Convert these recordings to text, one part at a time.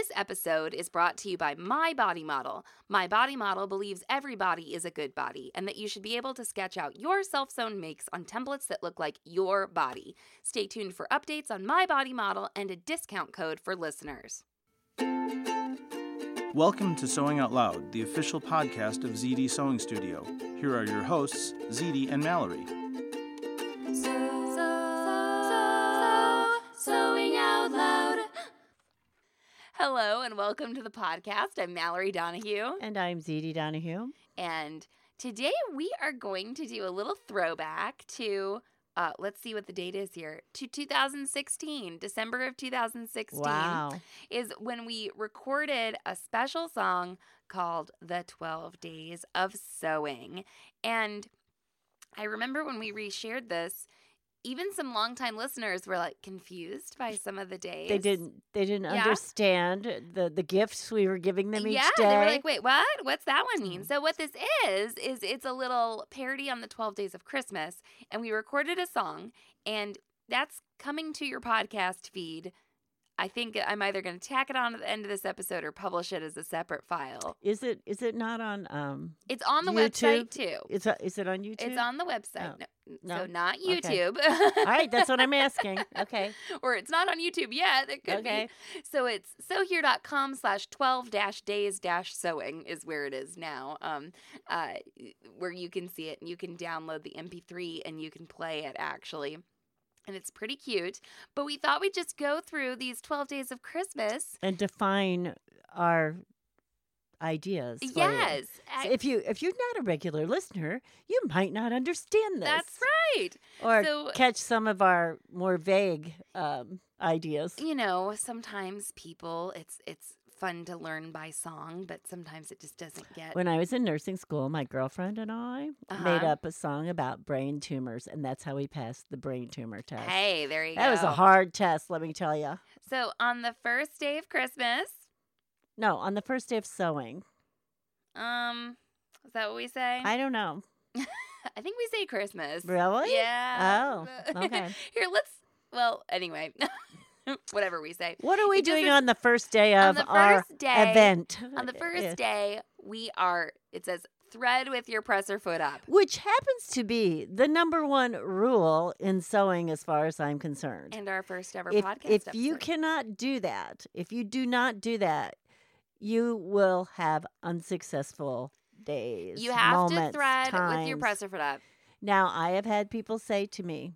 This episode is brought to you by My Body Model. My Body Model believes every body is a good body and that you should be able to sketch out your self sewn makes on templates that look like your body. Stay tuned for updates on My Body Model and a discount code for listeners. Welcome to Sewing Out Loud, the official podcast of ZD Sewing Studio. Here are your hosts, ZD and Mallory. Sewing Out Loud. Hello and welcome to the podcast. I'm Mallory Donahue. And I'm ZD Donahue. And today we are going to do a little throwback to, uh, let's see what the date is here, to 2016, December of 2016. Wow. Is when we recorded a special song called The 12 Days of Sewing. And I remember when we reshared this, even some longtime listeners were like confused by some of the days. They didn't they didn't Yeah. understand the the gifts we were giving them each yeah, day. Yeah, they were like, "Wait, what? What's that one mean?" Mm. So what this is is it's a little parody on the 12 Days of Christmas, and we recorded a song, and that's coming to your podcast feed. I think I'm either going to tack it on at the end of this episode or publish it as a separate file. Is it is it not on um It's on the YouTube? website too. is it, is it on YouTube? It's on the website. Oh, No, so no? not Okay. YouTube. All right, that's what I'm asking. Okay. or it's not on YouTube yet. It could Okay. be. So it's sewhere.com slash 12 dash days dash sewing is where it is now. Um, uh, where you can see it and you can download the MP3 and you can play it actually. And it's pretty cute. But we thought we'd just go through these 12 days of Christmas. And define our ideas. for you. Yes. So if you if you're not a regular listener, you might not understand this. that's right. Or So- catch some of our more vague um, ideas. You know, sometimes people it's it's fun to learn by song, but sometimes it just doesn't get When I was in nursing school, my girlfriend and I made Uh-huh. up a song about brain tumors, and that's how we passed the brain tumor test. Hey, there you go. that was a hard test, let me tell you. So on the first day of Christmas, No, on the first day of sewing. um, is that what we say? I don't know. I think we say Christmas. Really? Yeah. Oh, okay. Here, let's. Well, anyway, whatever we say. What are we It doing on the first day of our day- event? On the first day, we are. It says thread with your presser foot up. Which happens to be the number one rule in sewing, as far as I'm concerned. And our first ever if, podcast. if you cannot do that, if you do not do that, you will have unsuccessful days. you have to moments, thread with your presser foot up. Now, I have had people say to me,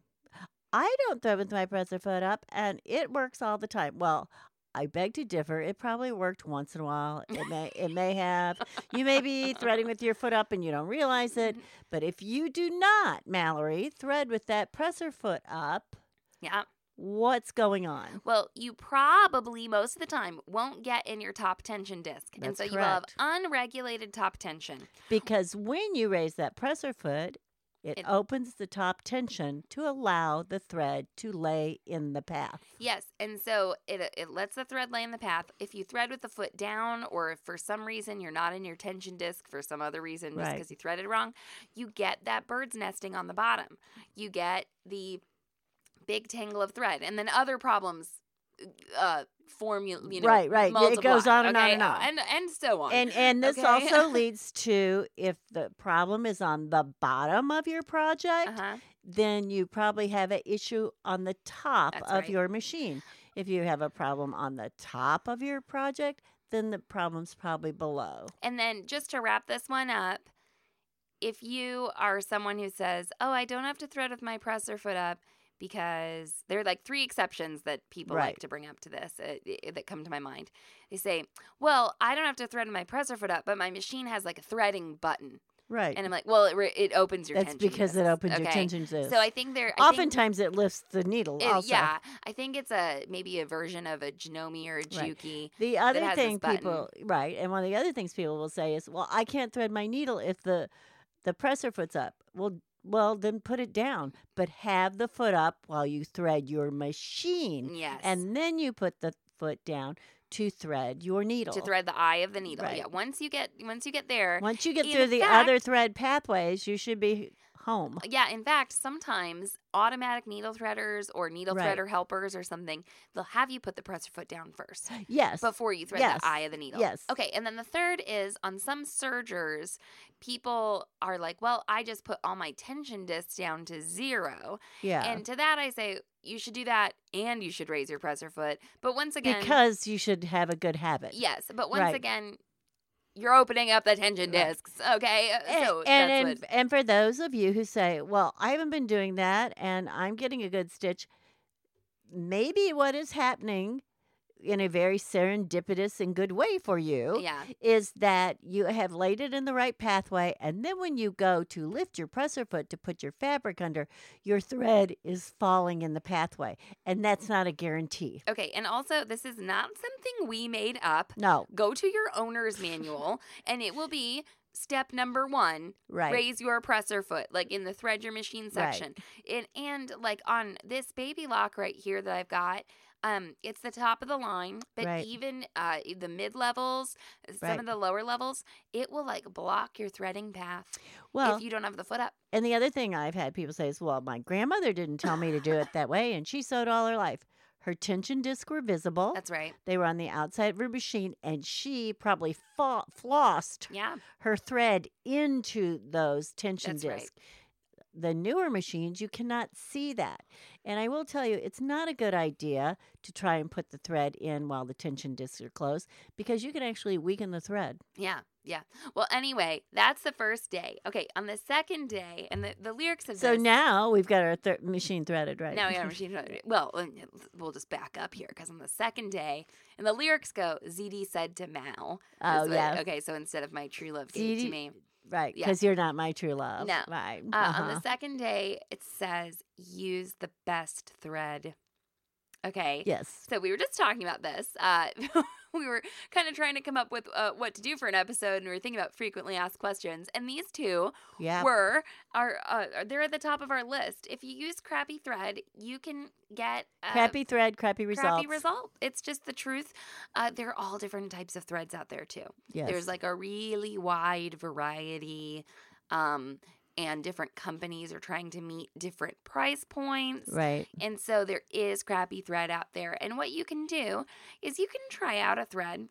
I don't thread with my presser foot up, and it works all the time. Well, I beg to differ. It probably worked once in a while. It may it may have. You may be threading with your foot up and you don't realize it. Mm-hmm. But if you do not, Mallory, thread with that presser foot up, Yeah. what's going on? Well, you probably most of the time won't get in your top tension disc, and That's so you will have unregulated top tension. Because when you raise that presser foot, it, It- opens the top tension to allow the thread to lay in the path. Yes, and so it uh, it lets the thread lay in the path. If you thread with the foot down, or if for some reason you're not in your tension disc for some other reason, just Right. because you threaded wrong, you get that bird's nesting on the bottom. You get the big tangle of thread, and then other problems uh formula you know Right, right. It goes on and on and on. and and so on And and this Okay. also leads to if the problem is on the bottom of your project, uh-huh. then you probably have an issue on the top That's of right. your machine. If you have a problem on the top of your project, then the problem's probably below. And then just to wrap this one up, if you are someone who says, "Oh, I don't have to thread with my presser foot up," because there are like three exceptions that people like to bring up to this uh, that come to my mind. They say, "Well, I don't have to thread my presser foot up, but my machine has like a threading button," Right. and I'm like, "Well, it, re- it opens your That's because it discs." opens your Okay. tension disc. So I think there. I think Oftentimes it lifts the needle it- also. yeah, I think it's a maybe a version of a Janome or a Right. Juki. The other thing people right, and one of the other things people will say is, "Well, I can't thread my needle if the the presser foot's up." Well, well, then put it down, but have the foot up while you thread your machine, Yes. and then you put the foot down to thread your needle. to thread the eye of the needle. Right. Yeah. Once you get once you get there, Once you get through the other thread pathways, you should be home. Yeah, in fact, sometimes automatic needle threaders or needle Right. threader helpers or something, they'll have you put the presser foot down first Yes. before you thread Yes. the eye of the needle. Yes. Okay, and then the third is on some sergers, people are like, well, I just put all my tension discs down to zero. yeah. And to that, I say, you should do that and you should raise your presser foot. But once again, because you should have a good habit. yes, but once Right. again, you're opening up the tension discs. Okay. Uh, and, So and, that's and, what. and for those of you who say, well, I haven't been doing that and I'm getting a good stitch, maybe what is happening in a very serendipitous and good way for you Yeah. is that you have laid it in the right pathway. And then when you go to lift your presser foot to put your fabric under, your thread is falling in the pathway. And that's not a guarantee. Okay. And also, this is not something we made up. No, go to your owner's manual and it will be step number one right. raise your presser foot like in the thread your machine Right. section and, and like on this baby lock right here that i've got um it's the top of the line but Right. even uh the mid levels some Right. of the lower levels it will like block your threading path Well, if you don't have the foot up And the other thing I've had people say is, well, my grandmother didn't tell me to do it that way, and she sewed all her life. Her tension discs were visible. that's right They were on the outside of her machine, and she probably flossed yeah her thread into those tension That's right. The newer machines, you cannot see that. And I will tell you, it's not a good idea to try and put the thread in while the tension discs are closed because you can actually weaken the thread. yeah yeah well anyway that's the first day okay on the second day and the, the lyrics of So this now we've got our th- machine threaded, right? Now we have a machine. threaded. Well, uh, we'll just back up here because on the second day, and the lyrics go, ZD said to Mal. Oh, what- yeah. Okay, so instead of my true love gave to me. Right, Yeah. because you're not my true love. No. Right. Uh, On Uh-huh. the second day, it says use the best thread. Okay. Yes. So we were just talking about this. Uh, we were kind of trying to come up with uh, what to do for an episode, and we were thinking about frequently asked questions. And these two Yeah. were are uh, they're at the top of our list. If you use crappy thread, you can get uh, Crappy thread, crappy results. crappy result. It's just the truth. Uh, there are all different types of threads out there too. Yes. There's like a really wide variety, um, and different companies are trying to meet different price points. right. And so there is crappy thread out there. And what you can do is you can try out a thread,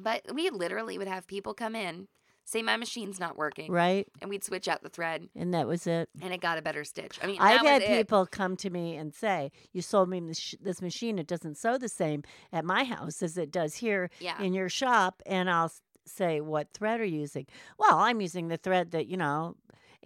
but we literally would have people come in, say my machine's not working, Right. and we'd switch out the thread, And that was it. and it got a better stitch. I mean, I've had it. people come to me and say, "You sold me this, this machine. It doesn't sew the same at my house as it does here Yeah. in your shop." And I'll say, "What thread are you using?" Well, I'm using the thread that you know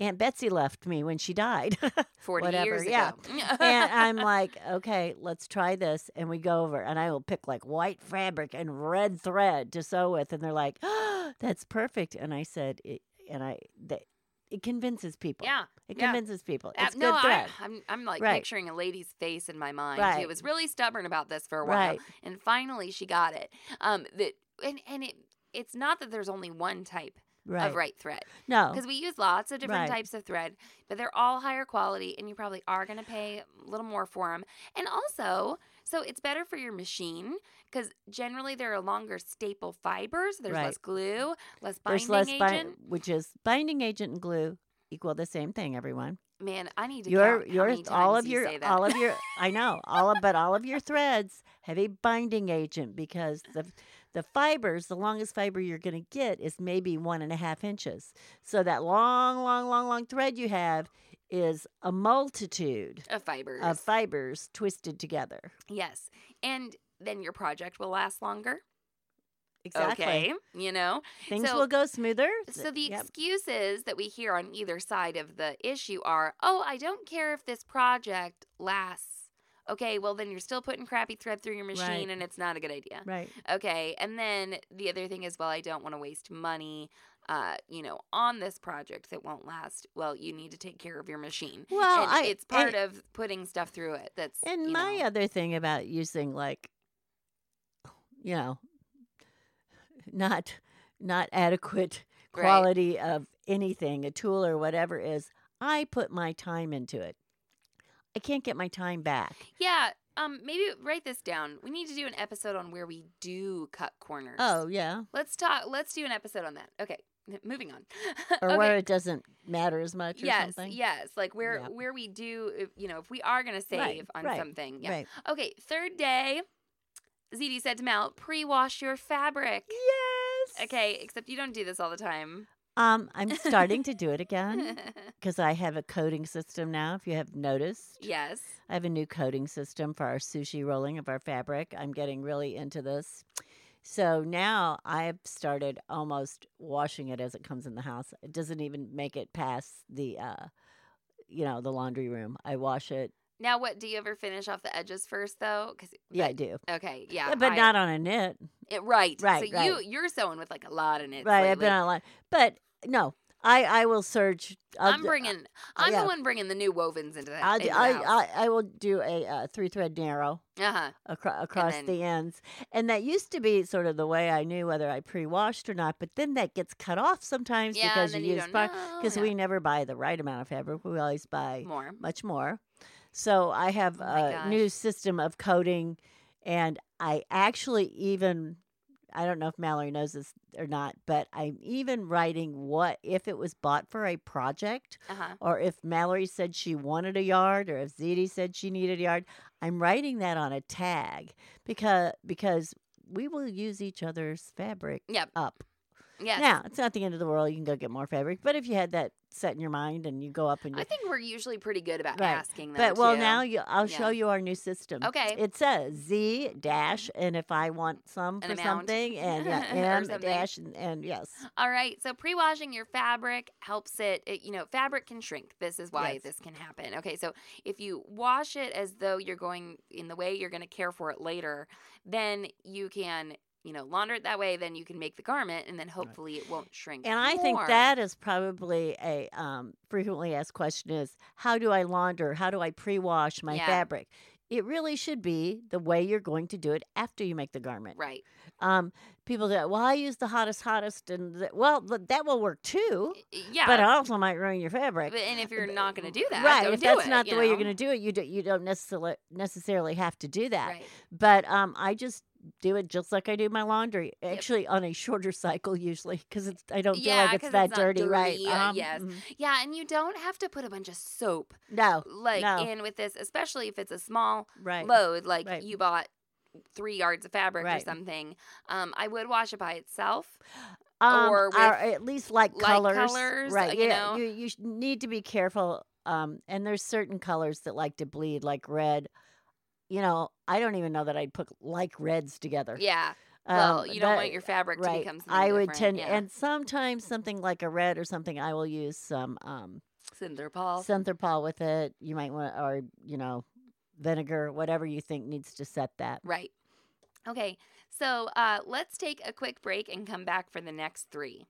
Aunt Betsy left me when she died. 40 whatever, years yeah. ago. and I'm like, okay, let's try this. And we go over, and I will pick like white fabric and red thread to sew with. And they're like, oh, that's perfect. And I said, it, and I, they, it convinces people. yeah. It yeah. convinces people. Uh, It's no, good I, thread. I'm, I'm like Right. picturing a lady's face in my mind. Right. She was really stubborn about this for a while, Right. and finally she got it. Um, that and and it it's not that there's only one type right. of right thread No. because we use lots of different Right. types of thread, but they're all higher quality, and you probably are going to pay a little more for them. And also, so it's better for your machine because generally there are longer staple fibers. There's Right. less glue, less binding less, bi- agent. which is binding agent and glue equal the same thing. Everyone, Man, I need to your your all of you your all of your I know all of but all of your threads have a binding agent because the the fibers, the longest fiber you're going to get is maybe one and a half inches. So that long, long, long, long thread you have is a multitude Of fibers. of fibers twisted together. yes. And then your project will last longer. Exactly. Okay. You know? Things So- will go smoother. So the Yep. excuses that we hear on either side of the issue are, "Oh, I don't care if this project lasts." Okay, well then you're still putting crappy thread through your machine Right. and it's not a good idea. Right. Okay, and then the other thing is, well, I don't want to waste money, uh, you know, on this project that won't last. Well, you need to take care of your machine. Well, and I- it's part and- of putting stuff through it. That's And my know, other thing about using like you know not not adequate Right. quality of anything, a tool or whatever is I put my time into it. I can't get my time back. yeah. Um, maybe write this down. We need to do an episode on where we do cut corners. Oh, yeah. Let's talk. Let's do an episode on that. Okay, moving on. Or okay. where it doesn't matter as much or yes, something. yes, like where Yeah. where we do, you know, if we are gonna save Right, on right, something. Yeah. Right. Okay, third day. ZD said to Mal, pre-wash your fabric. Yes. Okay, except you don't do this all the time. Um, I'm starting to do it again because I have a coding system now. If you have noticed, yes. I have a new coding system for our sushi rolling of our fabric. I'm getting really into this. So now I've started almost washing it as it comes in the house. It doesn't even make it past the uh you know, the laundry room. I wash it. Now, what do you ever finish off the edges first, though? Because Yeah, I do. Okay, yeah, Yeah, but I- not on a knit. it, right. Right, So you right. you're sewing with like a lot in it. right, I've been on a lot. But no, I I will search I'll I'm do- bringing. I'm yeah. the one bringing the new wovens into that. I'll into do, the I. I I will do a uh, three thread narrow. uh-huh. acro- across then- the ends. And that used to be sort of the way I knew whether I pre-washed or not. But then that gets cut off sometimes Yeah, because you you use because yeah. we never buy the right amount of fabric. We always buy More. much more. So I have Oh a new system of coding, and I actually even. I don't know if Mallory knows this or not, but I'm even writing what if it was bought for a project Uh huh. or if Mallory said she wanted a yard, or if Zeddy said she needed a yard, I'm writing that on a tag because because we will use each other's fabric Yep. up. Yes. Now it's not the end of the world. You can go get more fabric, but if you had that set in your mind and you go up and you, I think we're usually pretty good about Right. asking them. but well too. now you, I'll show you our new system. Okay. it says Z dash, and if I want some An for amount. something, and yeah, M dash, and, and yes, All right. So pre-washing your fabric helps it, it. You know, fabric can shrink. This is why Yes. this can happen. Okay. So if you wash it as though you're going in the way you're going to care for it later, then you can. You know, launder it that way, then you can make the garment, and then hopefully it won't shrink. And I think that is probably a um, frequently asked question is how do I launder? How do I pre-wash my Yeah. fabric? It really should be the way you're going to do it after you make the garment. right. Um, people say, "Well, I use the hottest, hottest," and th- well, th- that will work too. Yeah. But it also might ruin your fabric. But- and if you're not going to do that, right? don't if do that's it, not you the way you're going to do it, you do, you don't necessarily necessarily have to do that. Right. But um, I just do it just like I do my laundry. Actually, on a shorter cycle usually, because it's I don't feel Yeah, like it's that it's not dirty, right? dirty, uh, Uh-huh, yes. mhm. Yeah, and you don't have to put a bunch of soap No, like No. in with this, especially if it's a small right. load, like Right. you bought three yards of fabric or something. Um, I would wash it by itself. um, or or at least like colors, colors, uh, right? you yeah, know? you you need to be careful. Um, and there's certain colors that like to bleed, like red. You know, I don't even know that I'd put like reds together. Yeah. Well, Um, you don't but- want your fabric to right. become something I would different, tend, yeah. and sometimes something like a red or something, I will use some um, Synthrapol. Synthrapol with it. You might want, or you know, vinegar, whatever you think needs to set that. Right. Okay. So uh, let's take a quick break and come back for the next three.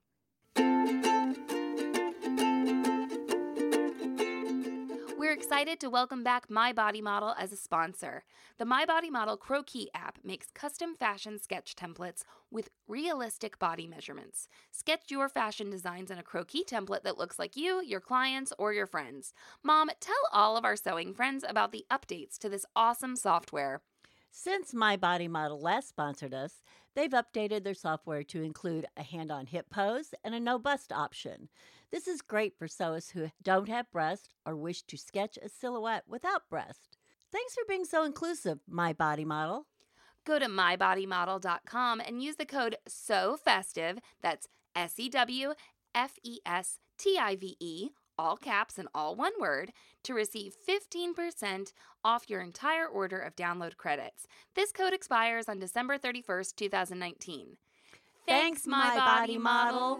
We're excited to welcome back My Body Model as a sponsor. The My Body Model Croquis app makes custom fashion sketch templates with realistic body measurements. Sketch your fashion designs in a croquis template that looks like you, your clients, or your friends. Mom, tell all of our sewing friends about the updates to this awesome software. Since My Body Model last sponsored us, they've updated their software to include a hand on hip pose and a no bust option. This is great for sewists who don't have breast or wish to sketch a silhouette without breast. Thanks for being so inclusive, My Body Model. Go to mybodymodel.com and use the code SEW FESTIVE, that's S E W F E S T I V E, all caps and all one word, to receive 15% off your entire order of download credits. This code expires on December 31st, 2019. Thanks, my body model.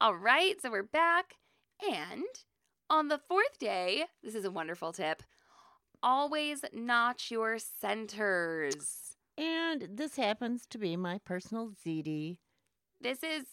All right, so we're back. And on the fourth day, this is a wonderful tip always notch your centers. And this happens to be my personal ZD. This is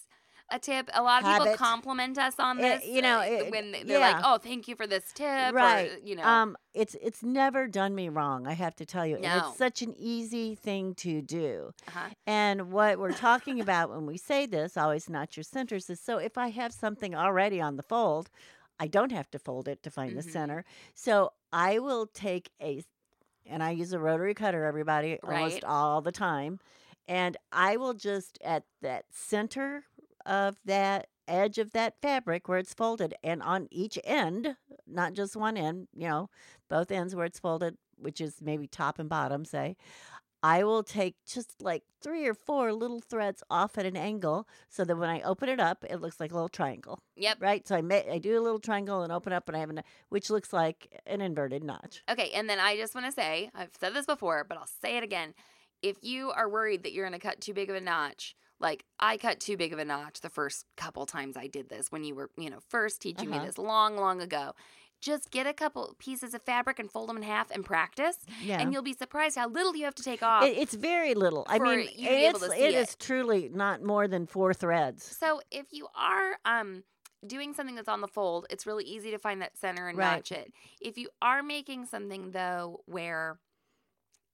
a tip. A lot of people compliment us on Eh, this. you know, uh, it- when they- they're like, "Oh, thank you for this tip," right. Or, you know, Um, it's it's never done me wrong, I have to tell you. And No. it's such an easy thing to do. uh-huh. And what we're talking about when we say this, always not your centers, is so if I have something already on the fold, I don't have to fold it to find the Mhm. center. So I will take a, and I use a rotary cutter, everybody, almost Right. all the time. And I will just at that center of that edge of that fabric where it's folded, and on each end, not just one end, you know, both ends where it's folded, which is maybe top and bottom, say. I will take just like three or four little threads off at an angle so that when I open it up, it looks like a little triangle, Yep. right? So I ma- I do a little triangle and open up, and I have an which looks like an inverted notch. Okay, and then I just want to say, I've said this before, but I'll say it again. If you are worried that you're going to cut too big of a notch, like I cut too big of a notch the first couple times I did this when you were, you know, first teaching Uh-huh. me this long, long ago. Just get a couple pieces of fabric and fold them in half and practice, Yeah. and you'll be surprised how little you have to take off. It, it's very little. I mean, you to able it's, it is it. truly not more than four threads. So if you are um doing something that's on the fold, it's really easy to find that center and Right. notch it. If you are making something though where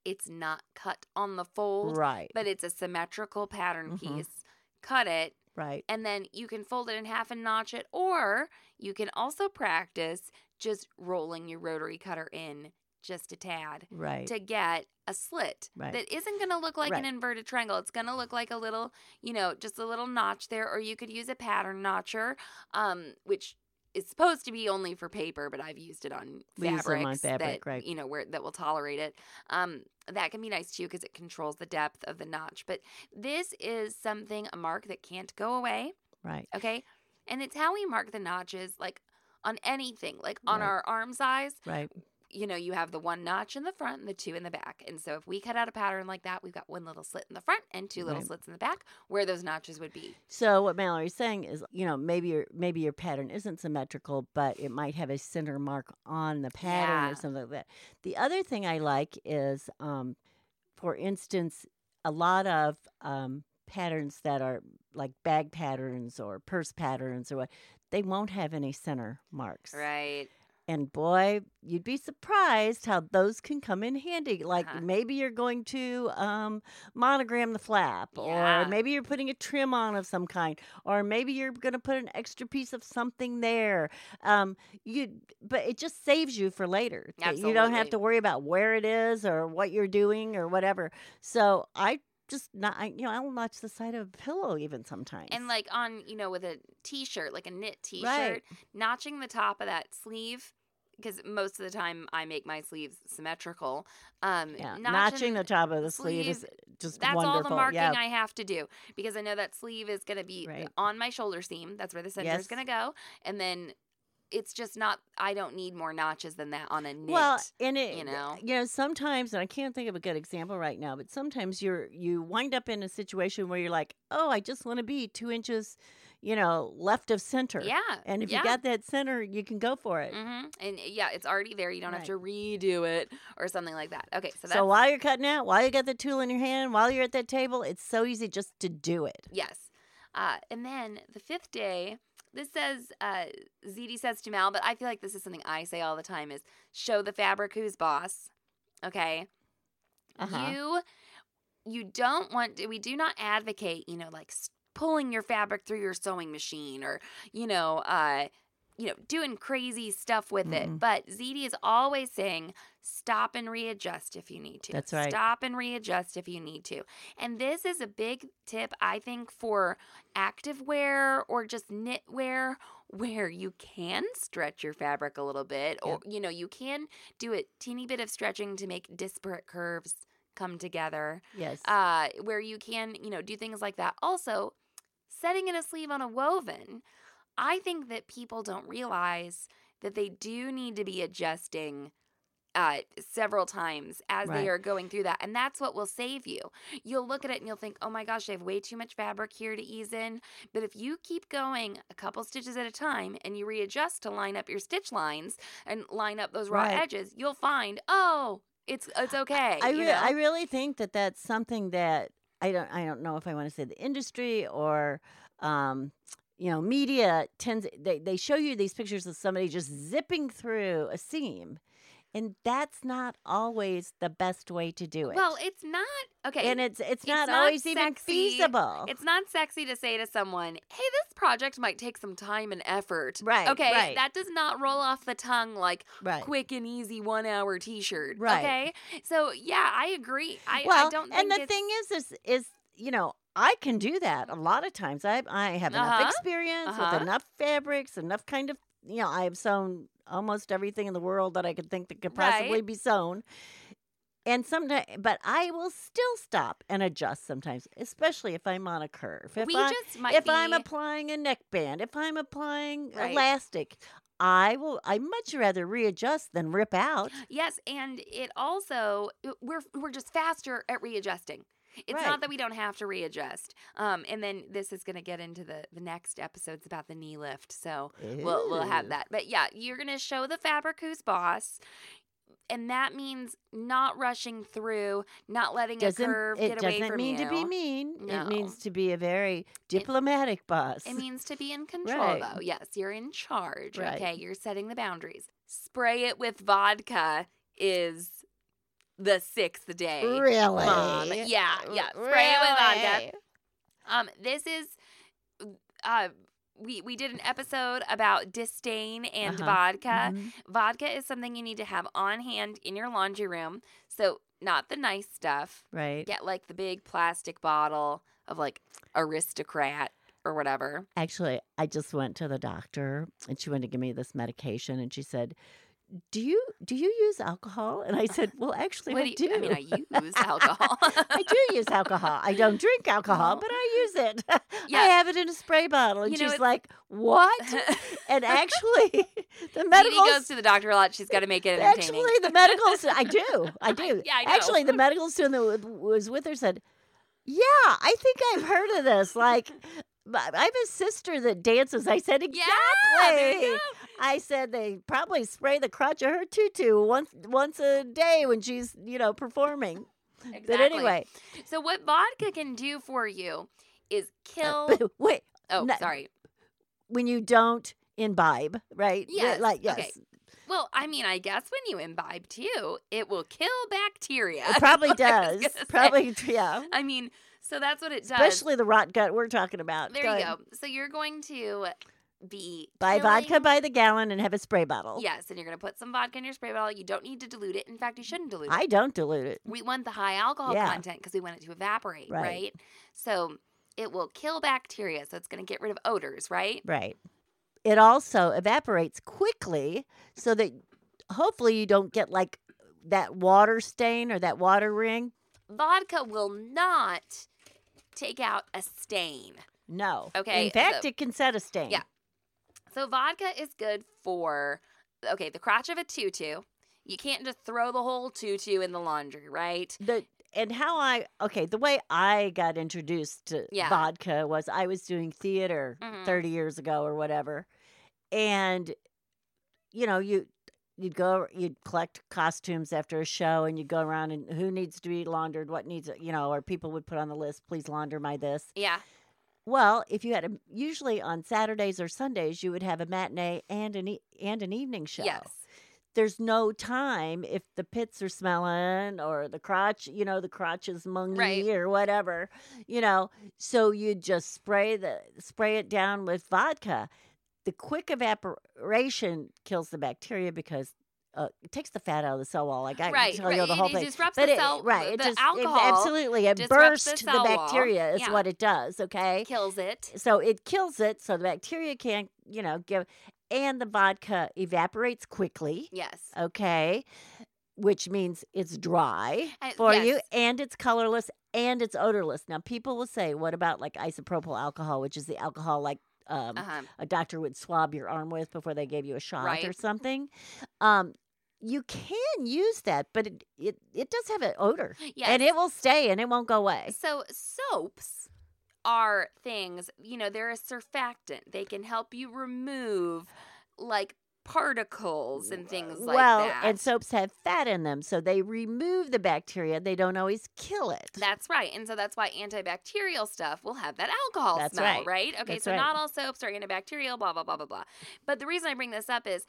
it's not cut on the fold, Right. but it's a symmetrical pattern Mhm. piece, cut it Right. and then you can fold it in half and notch it or you can also practice just rolling your rotary cutter in just a tad Right. to get a slit Right. that isn't going to look like an inverted triangle. It's going to look like a little, you know, just a little notch there. Or you could use a pattern notcher, um, which is supposed to be only for paper, but I've used it on use on fabrics fabric, that right. you know where that will tolerate it. Um, that can be nice too because it controls the depth of the notch. But this is something a mark that can't go away. Right. Okay, and it's how we mark the notches, like on anything, like on Right. our arm size Right. You know, you have the one notch in the front and the two in the back. And so if we cut out a pattern like that, we've got one little slit in the front and two little Right. slits in the back where those notches would be. So what Mallory's saying is, you know, maybe your maybe your pattern isn't symmetrical, but it might have a center mark on the pattern Yeah. or something like that. The other thing I like is, um, for instance, a lot of um, patterns that are like bag patterns or purse patterns or what, they won't have any center marks. Right. And boy, you'd be surprised how those can come in handy. Like Uh-huh. maybe you're going to um, monogram the flap, Yeah. or maybe you're putting a trim on of some kind, or maybe you're going to put an extra piece of something there. Um, you, but it just saves you for later. that You don't have to worry about where it is or what you're doing or whatever. So I just not, I, you know, I'll notch the side of a pillow even sometimes. And like on, you know, with a t shirt, like a knit t shirt, Right. notching the top of that sleeve. Because most of the time I make my sleeves symmetrical. Um, yeah, notching, the top of the sleeve, is just That's wonderful. all the marking. I have to do because I know that sleeve is going to be Right. on my shoulder seam. That's where the center is going to go. And then it's just not. I don't need more notches than that on a knit. Well, and it, you know? you know, sometimes, and I can't think of a good example right now, but sometimes you're you wind up in a situation where you're like, oh, I just want to be two inches, you know, left of center. yeah. And if yeah. you got that center, you can go for it. hmm And yeah, it's already there. You don't have to redo it or something like that. Okay, so that's So while you're cutting out, while you got the tool in your hand, while you're at that table, it's so easy just to do it. yes. Uh, and then the fifth day, this says uh, ZD says to Mal, but I feel like this is something I say all the time: is show the fabric who's boss. Okay, Uh-huh. you you don't want to, we do not advocate you know like pulling your fabric through your sewing machine or you know uh you know doing crazy stuff with it Mm-mm. but ZD is always saying stop and readjust if you need to That's right. stop and readjust if you need to and this is a big tip i think for active wear or just knit wear where you can stretch your fabric a little bit or you know you can do a teeny bit of stretching to make disparate curves come together Yes. uh, where you can you know do things like that also setting in a sleeve on a woven i think that people don't realize that they do need to be adjusting uh, several times as Right. they are going through that. And that's what will save you. You'll look at it and you'll think, oh my gosh, I have way too much fabric here to ease in. But if you keep going a couple stitches at a time and you readjust to line up your stitch lines and line up those raw Right. edges, you'll find, oh, it's it's okay. I, re-? I really think that that's something that I don't I don't know if I want to say the industry or um, you know media tends they, they show you these pictures of somebody just zipping through a seam and that's not always the best way to do it. well, it's not okay. and it's it's it's not, not always even feasible. It's not sexy to say to someone, hey, this project might take some time and effort. Right, Okay. right. That does not roll off the tongue like right. quick and easy one hour t shirt. Right. Okay. So, yeah, I agree. I, well, I don't and the thing is, is, is you know, I can do that a lot of times. I I have enough Uh-huh, experience uh-huh. with enough fabrics, enough kind of, you know, I have sewn almost everything in the world that I could think that could possibly Right. be sewn. And sometimes, but I will still stop and adjust sometimes, especially if I'm on a curve. If we I, just might if be. I'm applying a neckband, if I'm applying Right. elastic, I will. I much rather readjust than rip out. Yes, and it also we're we're just faster at readjusting. It's Right. not that we don't have to readjust. Um, and then this is going to get into the the next episodes about the knee lift. So we'll we'll have that. But yeah, you're going to show the fabric who's boss. And that means not rushing through, not letting doesn't a curve get away from you. It doesn't mean to be mean No. it means to be a very diplomatic boss It means to be in control, Right. though. Yes, you're in charge. Right. Okay, you're setting the boundaries. Spray it with vodka is the sixth day. really Mom. Yeah, yeah. Spray it with vodka. Um, this is uh we we did an episode about disdain and Uh-huh. vodka. Mhm. Vodka is something you need to have on hand in your laundry room. So not the nice stuff. right Get like the big plastic bottle of like aristocrat or whatever. actually i just went to the doctor and she went to give me this medication and she said do you do you use alcohol and i said well actually What i do I mean, I use alcohol. I do use alcohol. I don't drink alcohol, but I use it. I have it in a spray bottle. And You know, she's like, What? and actually, the medical goes to the doctor a lot. She's got to make it entertaining. Actually, the medical stu- I do. I do. Yeah, I know. Actually, the medical student that was with her said, "Yeah, I think I've heard of this. Like, I I have a sister that dances." I said, "Exactly." Yeah, there you go. I said they probably spray the crotch of her tutu once once a day when she's you know performing. Exactly. But anyway, So what vodka can do for you is uh, kill. but wait, oh, no- sorry. when you don't imbibe, right? Yes, Like yes. okay. Well, I mean, I guess when you imbibe too, it will kill bacteria. It probably That's what I was does. gonna say. Probably, yeah. I mean, so that's what it does. Especially the rot gut we're talking about. there Go you ahead. go. So you're going to be Buy vodka by the gallon and have a spray bottle. Yes, and you're going to put some vodka in your spray bottle. You don't need to dilute it. In fact, you shouldn't dilute it. I don't dilute it. we want the high alcohol Yeah. content because we want it to evaporate, Right. right? So it will kill bacteria. So it's going to get rid of odors, right? Right. It also evaporates quickly so that hopefully you don't get like that water stain or that water ring. Vodka will not take out a stain. No. Okay, In fact, so- it can set a stain. Yeah. So vodka is good for okay, the crotch of a tutu. You can't just throw the whole tutu in the laundry, right? the and how I okay, the way I got introduced to Yeah. vodka was I was doing theater Mhm. 30 years ago or whatever. And you know, you you'd go you'd collect costumes after a show and you'd go around and who needs to be laundered, what needs you know, or people would put on the list, please launder my this. Yeah. Well, if you had a usually on Saturdays or Sundays you would have a matinee and an e- and an evening show Yes. there's no time if the pits are smelling or the crotch, you know, the crotch is mungy Right. or whatever, you know. So you just spray the spray it down with vodka. The quick evaporation kills the bacteria because uh, it takes the fat out of the cell wall. Like I can Right, tell right. you the It- whole it thing. disrupts but the it, cell- right, the it just it- absolutely it disrupts the bursts the, cell wall. bacteria is Yeah. what it does. Okay, Kills it. so it kills it, so the bacteria can't, you know, give, and the vodka evaporates quickly Yes. okay which means it's dry for you and it's colorless and it's odorless now people will say what about like isopropyl alcohol which is the alcohol like um, Uh-huh. a doctor would swab your arm with before they gave you a shot or something um, you can use that but it, it, it does have an odor Yes. and it will stay and it won't go away So soaps are things, you know, they're a surfactant. They can help you remove like particles and things like that. well and soaps have fat in them so they remove the bacteria they don't always kill it That's right. And so that's why antibacterial stuff will have that alcohol That's smell, right. Okay, That's so right. not all soaps are antibacterial, blah, blah, blah, blah, blah. But the reason I bring this up is,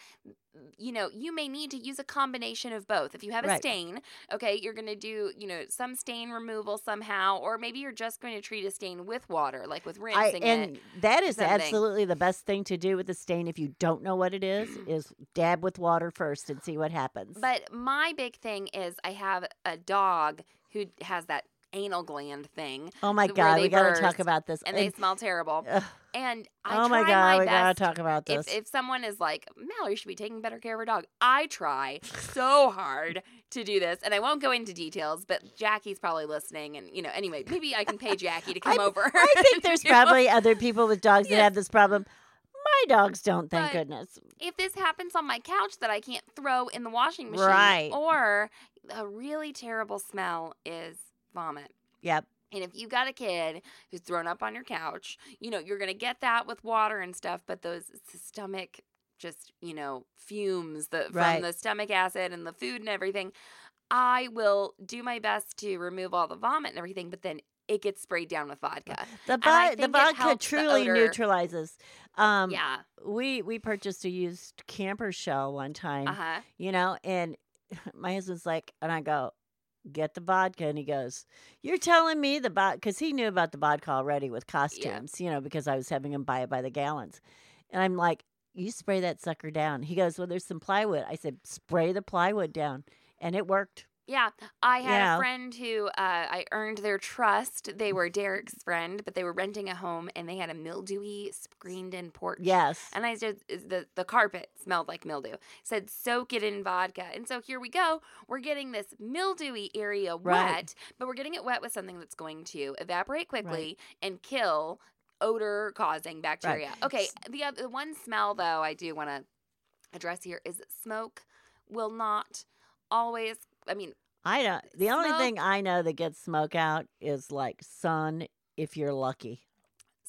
you know, you may need to use a combination of both. If you have a Right. stain, okay, you're going to do, you know, some stain removal somehow, or maybe you're just going to treat a stain with water, like with I, rinsing and it. that is something. absolutely the best thing to do with the stain if you don't know what it is is dab with water first and see what happens But my big thing is I have a dog who has that anal gland thing, oh my god we gotta talk about this and they smell terrible. ugh, And I oh my god we best gotta talk about this if someone is like, Mallory should be taking better care of her dog, I try so hard to do this. And I won't go into details, but Jackie's probably listening. And, you know, anyway, maybe I can pay Jackie to come I- over. i think there's probably other people with dogs that Yes. have this problem my dogs don't thank But- goodness If this happens on my couch that I can't throw in the washing machine, Right. or a really terrible smell is vomit. yep And if you got a kid who's thrown up on your couch, you know, you're going to get that with water and stuff, but those stomach just, you know, fumes the, Right. from the stomach acid and the food and everything, I will do my best to remove all the vomit and everything, but then it gets sprayed down with vodka. the, And I vo- the vodka helps the truly neutralizes um yeah. we we purchased a used camper shell one time Uh huh. you know and my husband's like and i go get the vodka and he goes you're telling me the vodka because he knew about the vodka already with costumes you know because i was having him buy it by the gallons. And i'm like you spray that sucker down. He goes well there's some plywood. I said spray the plywood down and it worked Yeah, I had Yeah. a friend who uh, I earned their trust. They were Derek's friend, but they were renting a home and they had a mildewy screened-in porch. yes And I said the the carpet smelled like mildew. Said soak it in vodka. And so here we go. We're getting this mildewy area Right. wet, but we're getting it wet with something that's going to evaporate quickly and kill odor causing bacteria. Okay, the other the one smell though I do want to address here is smoke will not always I mean i don't the only thing i know that gets smoke out is like sun if you're lucky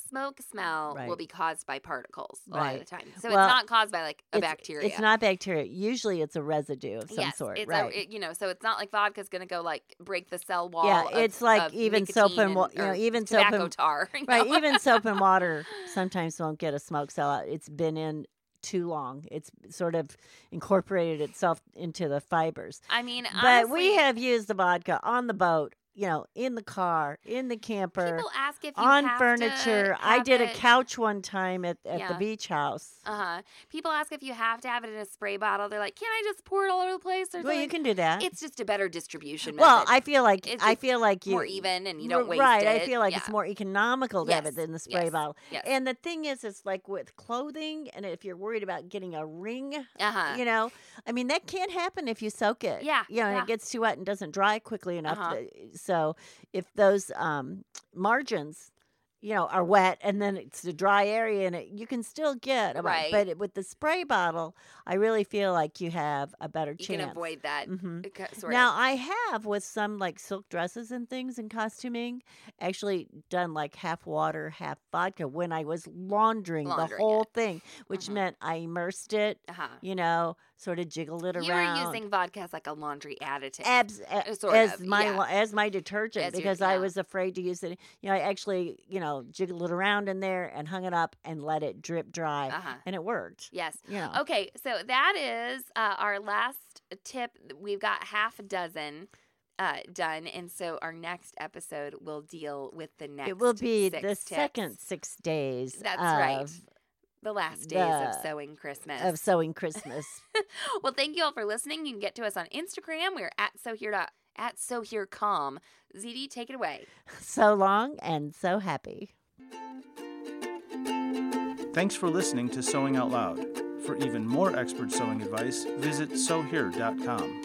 smoke smell will be caused by particles a lot of the time. So Well, it's not caused by like a it's, bacteria. it's not bacteria usually it's a residue of some yes, sort it's right a, it- you know, so it's not like vodka's going to go like break the cell wall. Yeah, of- it's like even soap and wa- you know, even soap and- tar. you right know? even soap and water sometimes won't get a smoke cell out it's been in too long. It's sort of incorporated itself into the fibers. I mean, but we have used the vodka on the boat you know in the car in the camper people ask if you on have furniture i did a couch one time at, at the beach house Uh huh. People ask if you have to have it in a spray bottle. They're like, "Can I just pour it all over the place?" Or well you can do that It's just a better distribution well method. i feel like It's i feel like you more even, and you don't waste right it. i feel like yeah. it's more economical to have it in the spray yes, bottle Yes. and the thing is it's like with clothing and if you're worried about getting a ring uh huh. you know i mean that can't happen if you soak it Yeah, you know and yeah. it gets too wet and doesn't dry quickly enough Uh-huh. to- so if those um margins you know, are wet, and then it's a dry area, and it, you can still get. a- Right. But it- with the spray bottle, I really feel like you have a better You chance. You can avoid that. Sort Now of. I have with some like silk dresses and things in costuming, actually done like half water, half vodka when I was laundering, Laundering the it. whole thing, which Mhm. meant I immersed it, Uh-huh. you know, sort of jiggled it You around. You were using vodka as like a laundry additive. Abs, a- Uh, sort as of, my yeah. as my detergent As your- because I was afraid to use it. You know, I actually you know jiggled it around in there and hung it up and let it drip dry, Uh-huh. and it worked. Yes. You know, Okay, so that is uh, our last tip. We've got half a dozen uh, done, and so our next episode will deal with the next. it will be the tips. second six days. That's of, right. The last days of sewing Christmas. Of sewing Christmas. well, thank you all for listening. You can get to us on Instagram. We're at sewhere dot at sewhere com. ZD, take it away. so long and so happy. Thanks for listening to Sewing Out Loud. For even more expert sewing advice, visit sewhere.com.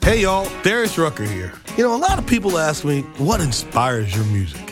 Hey y'all, Darius Rucker here. You know, a lot of people ask me, what inspires your music?